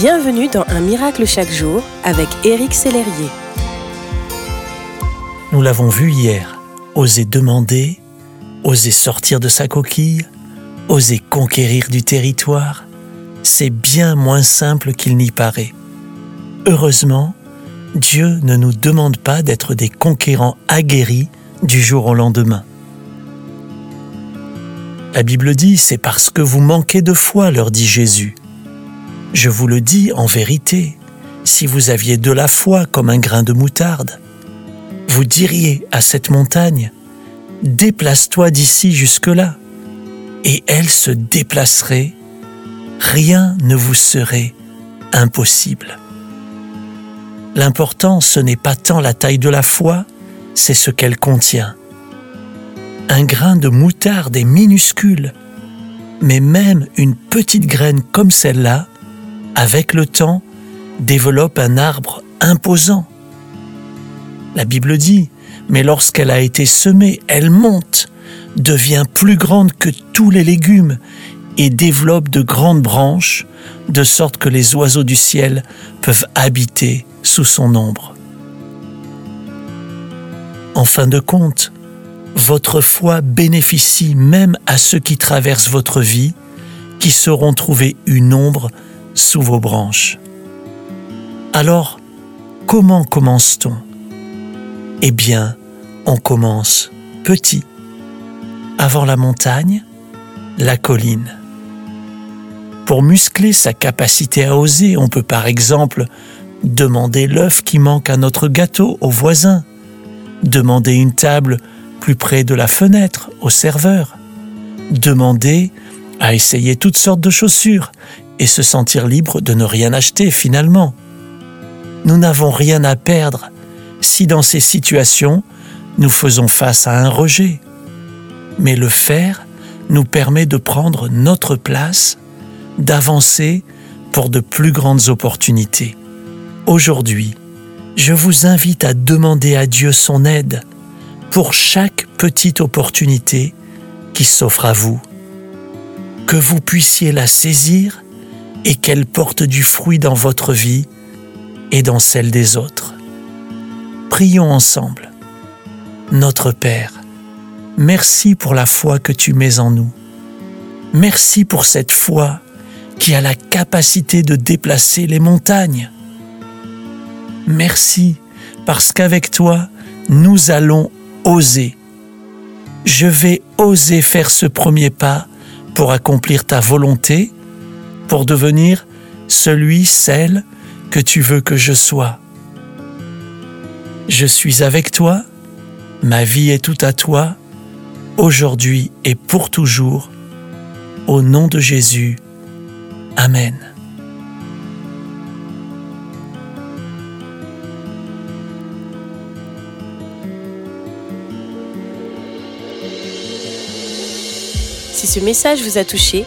Bienvenue dans Un miracle chaque jour avec Éric Sellerier. Nous l'avons vu hier, oser demander, oser sortir de sa coquille, oser conquérir du territoire, c'est bien moins simple qu'il n'y paraît. Heureusement, Dieu ne nous demande pas d'être des conquérants aguerris du jour au lendemain. La Bible dit, c'est parce que vous manquez de foi, leur dit Jésus. Je vous le dis en vérité, si vous aviez de la foi comme un grain de moutarde, vous diriez à cette montagne, déplace-toi d'ici jusque-là, et elle se déplacerait, rien ne vous serait impossible. L'important, ce n'est pas tant la taille de la foi, c'est ce qu'elle contient. Un grain de moutarde est minuscule, mais même une petite graine comme celle-là avec le temps, développe un arbre imposant. La Bible dit, mais lorsqu'elle a été semée, elle monte, devient plus grande que tous les légumes et développe de grandes branches, de sorte que les oiseaux du ciel peuvent habiter sous son ombre. En fin de compte, votre foi bénéficie même à ceux qui traversent votre vie, qui sauront trouver une ombre sous vos branches. Alors, comment commence-t-on? Eh bien, on commence petit. Avant la montagne, la colline. Pour muscler sa capacité à oser, on peut par exemple demander l'œuf qui manque à notre gâteau au voisin, demander une table plus près de la fenêtre au serveur, demander à essayer toutes sortes de chaussures et se sentir libre de ne rien acheter finalement. Nous n'avons rien à perdre si dans ces situations nous faisons face à un rejet. Mais le faire nous permet de prendre notre place, d'avancer pour de plus grandes opportunités. Aujourd'hui, je vous invite à demander à Dieu son aide pour chaque petite opportunité qui s'offre à vous. Que vous puissiez la saisir et qu'elle porte du fruit dans votre vie et dans celle des autres. Prions ensemble. Notre Père, merci pour la foi que tu mets en nous. Merci pour cette foi qui a la capacité de déplacer les montagnes. Merci parce qu'avec toi, nous allons oser. Je vais oser faire ce premier pas pour accomplir ta volonté pour devenir celui, celle que tu veux que je sois. Je suis avec toi, ma vie est tout à toi, aujourd'hui et pour toujours, au nom de Jésus. Amen. Si ce message vous a touché,